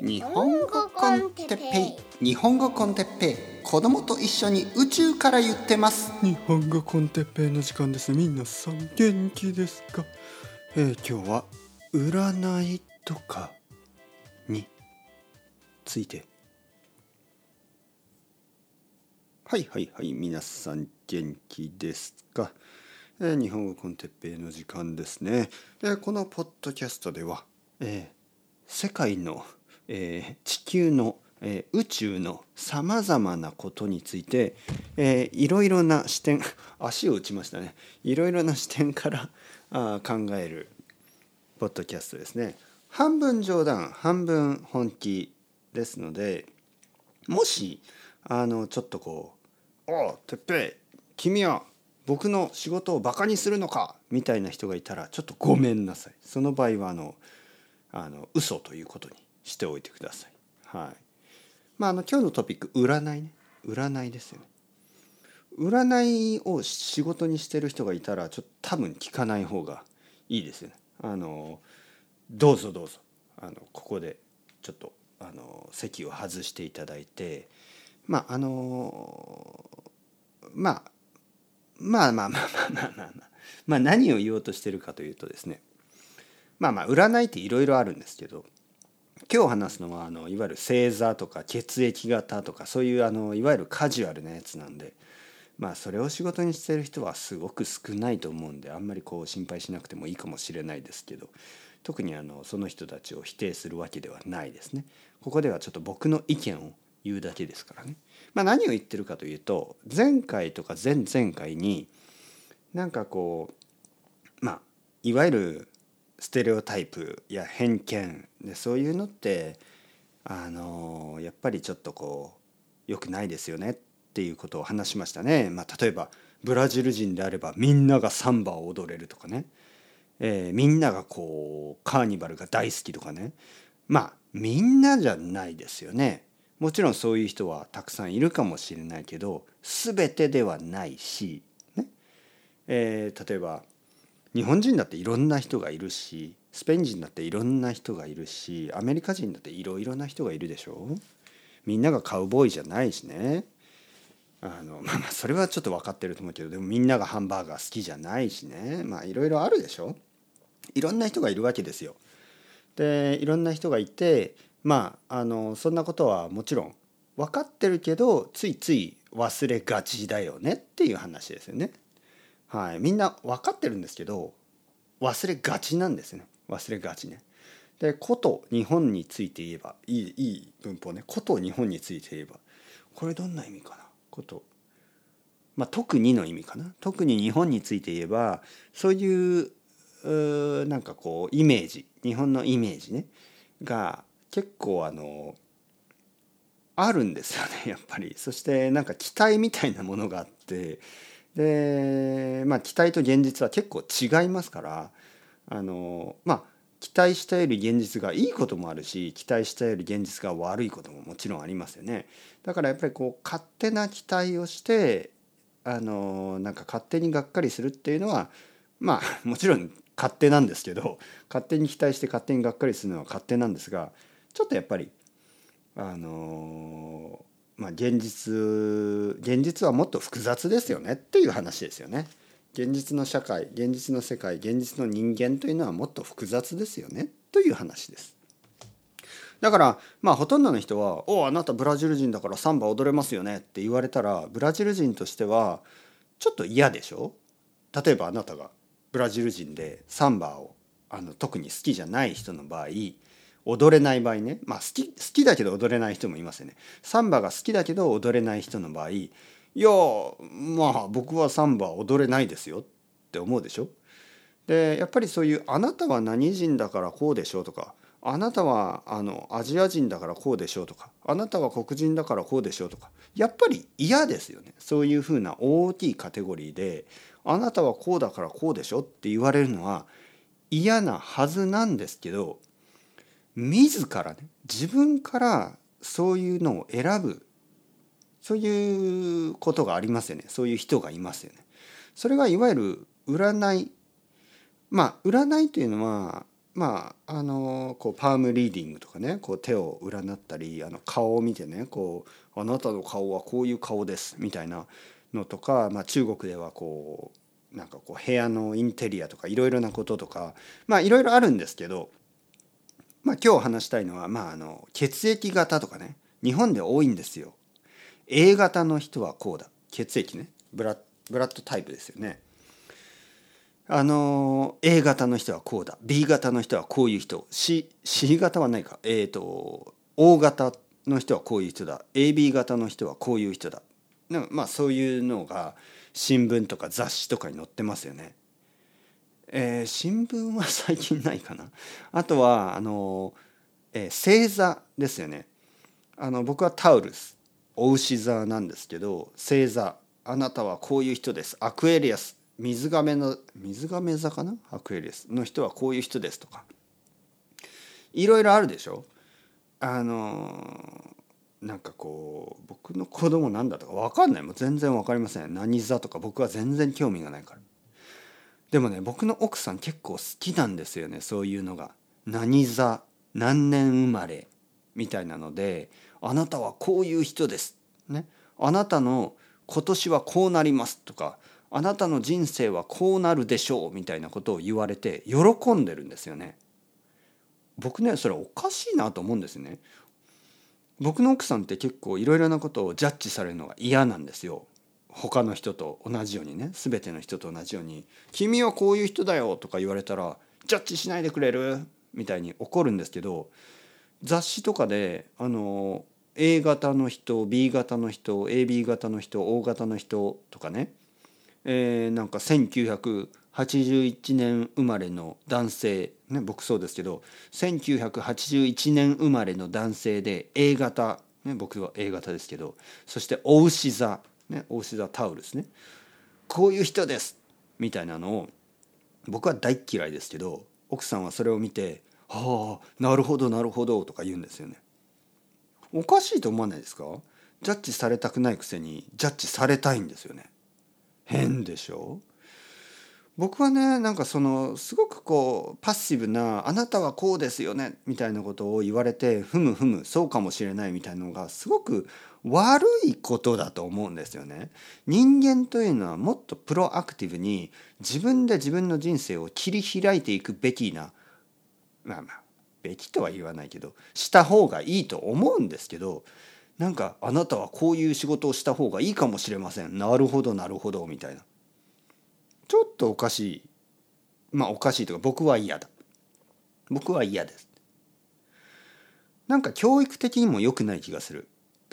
日本語コンテッペイ。日本語コンテッペイ。子供と一緒に宇宙から言ってます。日本語コンテッペイの時間です。皆さん元気ですか、えー、今日は占いとかについて。はいはいはい皆さん元気ですか、えー、日本語コンテッペイの時間ですね、えー、このポッドキャストでは、えー、世界のえー、地球の、えー、宇宙のさまざまなことについて、えー、いろいろな視点 足を打ちましたね。いろいろな視点からあ考えるポッドキャストですね。半分冗談半分本気ですのでもしあのちょっとこう「おおてっぺい君は僕の仕事をバカにするのか」みたいな人がいたらちょっとごめんなさい。その場合はあのあの嘘ということにしておいてください。はい。まああの今日のトピック占いね占いですよね。占いを仕事にしてる人がいたらちょっと多分聞かない方がいいですよね。あのどうぞどうぞあのここでちょっとあの席を外していただいてまああのまあまあまあまあまあまあまあまあまあ何を言おうとしてるかというとですねまあまあ占いっていろいろあるんですけど今日話すのはあのいわゆる星座とか血液型とかそういうあのいわゆるカジュアルなやつなんでまあそれを仕事にしてる人はすごく少ないと思うんであんまりこう心配しなくてもいいかもしれないですけど特にあのその人たちを否定するわけではないですね。ここではちょっと僕の意見を言うだけですからね。まあ、何を言ってるかというと前回とか前々回になんかこうまあいわゆるステレオタイプや偏見でそういうのってあのやっぱりちょっとこう良くないですよねっていうことを話しましたね。まあ、例えばブラジル人であればみんながサンバを踊れるとかね、えー、みんながこうカーニバルが大好きとかねまあみんなじゃないですよね。もちろんそういう人はたくさんいるかもしれないけど全てではないし、ねえー、例えば日本人だっていろんな人がいるしスペイン人だっていろんな人がいるしアメリカ人だっていろいろな人がいるでしょ？みんながカウボーイじゃないしねあのまあまあそれはちょっと分かってると思うけどでもみんながハンバーガー好きじゃないしねまあいろいろあるでしょ？いろんな人がいるわけですよ。でいろんな人がいてまああのそんなことはもちろん分かってるけどついつい忘れがちだよねっていう話ですよね。はい、みんな分かってるんですけど忘れがちなんですね。忘れがちね。でこと日本について言えばいいいい文法ね。こと日本について言えばこれどんな意味かな？ことまあ特にの意味かな？特に日本について言えばそういううなんかこうイメージ。日本のイメージね。が結構あのあるんですよねやっぱり。そしてなんか期待みたいなものがあってでまあ期待と現実は結構違いますからあのまあ期待したより現実がいいこともあるし期待したより現実が悪いことももちろんありますよね。だからやっぱりこう勝手な期待をしてあのなんか勝手にがっかりするっていうのはまあ もちろん勝手なんですけど勝手に期待して勝手にがっかりするのは勝手なんですがちょっとやっぱりあのまあ、現実現実はもっと複雑ですよねっていう話ですよね。現実の社会現実の世界現実の人間というのはもっと複雑ですよねという話です。だからまあほとんどの人は「おおあなたブラジル人だからサンバ踊れますよね」って言われたらブラジル人としてはちょっと嫌でしょ？例えばあなたがブラジル人でサンバをあの特に好きじゃない人の場合踊れない場合ねまあ好き好きだけど踊れない人もいますよね。サンバが好きだけど踊れない人の場合いやまあ僕はサンバ踊れないですよって思うでしょ。でやっぱりそういう「あなたは何人だからこうでしょう」とか「あなたはあのアジア人だからこうでしょう」とか「あなたは黒人だからこうでしょう」とかやっぱり嫌ですよね。そういうふうな大きいカテゴリーで「あなたはこうだからこうでしょ」って言われるのは嫌なはずなんですけど自らね自分からそういうのを選ぶそういうことがありますよねそういう人がいますよね。それがいわゆる占いまあ占いというのはまああのこうパームリーディングとかねこう手を占ったりあの顔を見てねこう「あなたの顔はこういう顔です」みたいなのとか、まあ、中国ではこうなんかこう部屋のインテリアとかいろいろなこととかまあいろいろあるんですけど、まあ、今日話したいのは、まあ、あの血液型とかね日本で多いんですよ。A 型の人はこうだ。血液ね。ブラブラッドタイプですよね。あの A 型の人はこうだ。B 型の人はこういう人。C, C 型はないか。え、ー、と O 型の人はこういう人だ。AB 型の人はこういう人だ。まあそういうのが新聞とか雑誌とかに載ってますよね。えー、新聞は最近ないかな。あとはあの、えー、星座ですよね。あの僕はタウルスお牛座なんですけど星座あなたはこういう人です。アクエリアス水亀の水亀座かな？アクエリアス。の人はこういう人ですとか。いろいろあるでしょ？あのなんかこう僕の子供なんだとか分かんない。もう全然分かりません。何座とか僕は全然興味がないから。でもね僕の奥さん結構好きなんですよねそういうのが何座何年生まれみたいなのであなたはこういう人ですねあなたの今年はこうなりますとかあなたの人生はこうなるでしょうみたいなことを言われて喜んでるんですよね。僕ねそれおかしいなと思うんですね。僕の奥さんって結構いろいろなことをジャッジされるのが嫌なんですよ。他の人と同じようにね全ての人と同じように「君はこういう人だよ」とか言われたら「ジャッジしないでくれる?」みたいに怒るんですけど雑誌とかであの A 型の人 B 型の人 AB 型の人 O 型の人とかねえー、なんか1981年生まれの男性、ね、僕そうですけど1981年生まれの男性で A 型、ね、僕は A 型ですけどそしてお牛座、ね、お牛座タウルスね。こういう人です。みたいなのを僕は大嫌いですけど奥さんはそれを見て「はあなるほどなるほど」とか言うんですよね。おかしいと思わないですか？ジャッジされたくないくせにジャッジされたいんですよね。変でしょ？僕はねなんかそのすごくこうパッシブな「あなたはこうですよね」みたいなことを言われて「ふむふむそうかもしれない」みたいなのがすごく悪いことだと思うんですよね。人間というのはもっとプロアクティブに自分で自分の人生を切り開いていくべきなまあまあべきとは言わないけどした方がいいと思うんですけどなんかあなたはこういう仕事をした方がいいかもしれませんなるほどなるほどみたいなちょっとおかしい。まあおかしいとか僕は嫌だ。僕は嫌です。なんか教育的にも良くない気がする。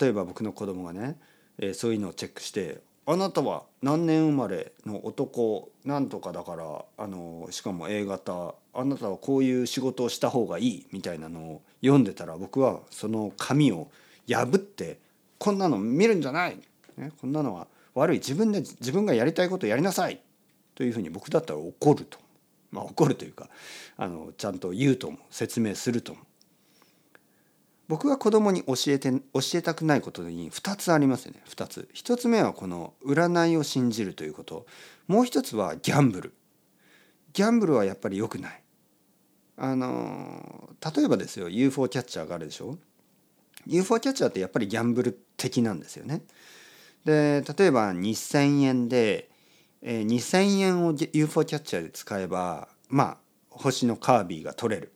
例えば僕の子供がね、えー、そういうのをチェックして「あなたは何年生まれの男なんとかだからあのしかも A 型あなたはこういう仕事をした方がいい」みたいなのを読んでたら僕はその紙を破ってこんなの見るんじゃない、ね、こんなのは悪い。自分で自分がやりたいことやりなさい。というふうに僕だったら怒ると、まあ、怒るというかあのちゃんと言うと思う。説明すると思う。僕が子供に教えて教えたくないことに2つありますよね。2つ。1つ目はこの占いを信じるということ。もう一つはギャンブル。ギャンブルはやっぱり良くない。あの例えばですよ UFO キャッチャーがあるでしょ。UFO キャッチャーってやっぱりギャンブル的なんですよね。で例えば2,000円で、えー、2,000円を UFO キャッチャーで使えばまあ星のカービィが取れる。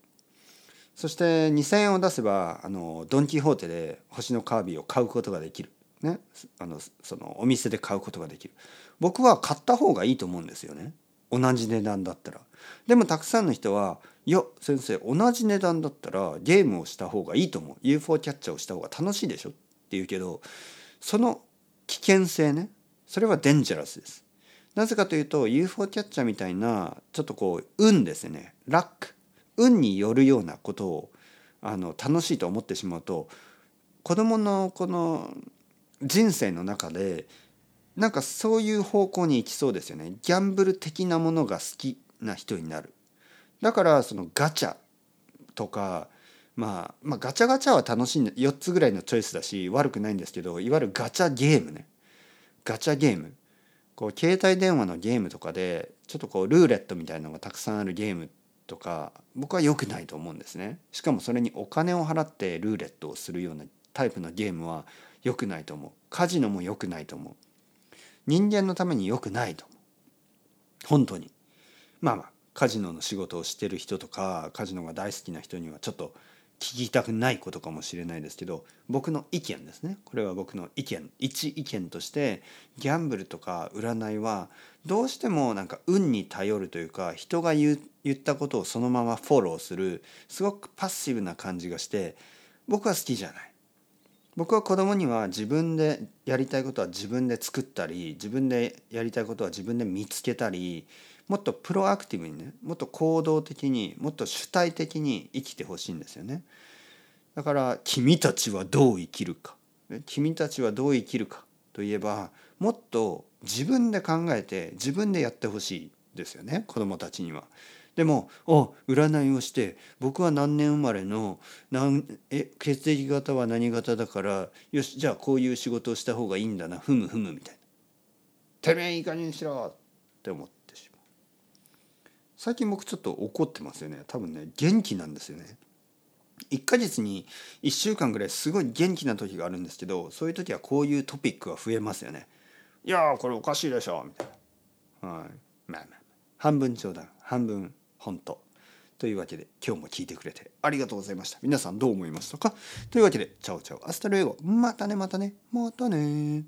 そして2,000円を出せばあのドン・キホーテで星のカービィを買うことができる。ね、あのそのお店で買うことができる。僕は買った方がいいと思うんですよね。同じ値段だったら。でもたくさんの人はいや先生同じ値段だったらゲームをした方がいいと思う UFO キャッチャーをした方が楽しいでしょって言うけどその危険性ねそれはデンジャラスです。なぜかというと UFO キャッチャーみたいなちょっとこう運ですね。ラック。運によるようなことをあの楽しいと思ってしまうと子供のこの人生の中でなんかそういう方向に行きそうですよね。ギャンブル的なものが好きな人になる。だからそのガチャとか、まあ、まあガチャガチャは楽しい4つぐらいのチョイスだし悪くないんですけどいわゆるガチャゲームね。ガチャゲーム。こう携帯電話のゲームとかでちょっとこうルーレットみたいなのがたくさんあるゲームとか僕は良くないと思うんですね。しかもそれにお金を払ってルーレットをするようなタイプのゲームは良くないと思う。カジノも良くないと思う。人間のために良くないと思う。本当に。まあまあカジノの仕事をしてる人とかカジノが大好きな人にはちょっと聞きたくないことかもしれないですけど僕の意見ですね。これは僕の意見。一意見としてギャンブルとか占いはどうしてもなんか運に頼るというか人が言ったことをそのままフォローするすごくパッシブな感じがして僕は好きじゃない。僕は子供には自分でやりたいことは自分で作ったり自分でやりたいことは自分で見つけたりもっとプロアクティブにねもっと行動的にもっと主体的に生きてほしいんですよね。だから君たちはどう生きるか。君たちはどう生きるかといえばもっと自分で考えて自分でやってほしい。ですよね子供たちには。でも「お占いをして僕は何年生まれの何え血液型は何型だからよしじゃあこういう仕事をした方がいいんだなふむふむ」みたいな「てめえいい加減にしろ!」って思ってしまう。最近僕ちょっと怒ってますよね多分ね元気なんですよね1ヶ月に1週間ぐらいすごい元気な時があるんですけどそういう時はこういうトピックが増えますよねいやこれおかしいでしょみたいなはいまあまあ半分冗談半分本当。というわけで今日も聞いてくれてありがとうございました。皆さんどう思いましたか？というわけで Ciao ciao hasta luego。またねまたね。またね。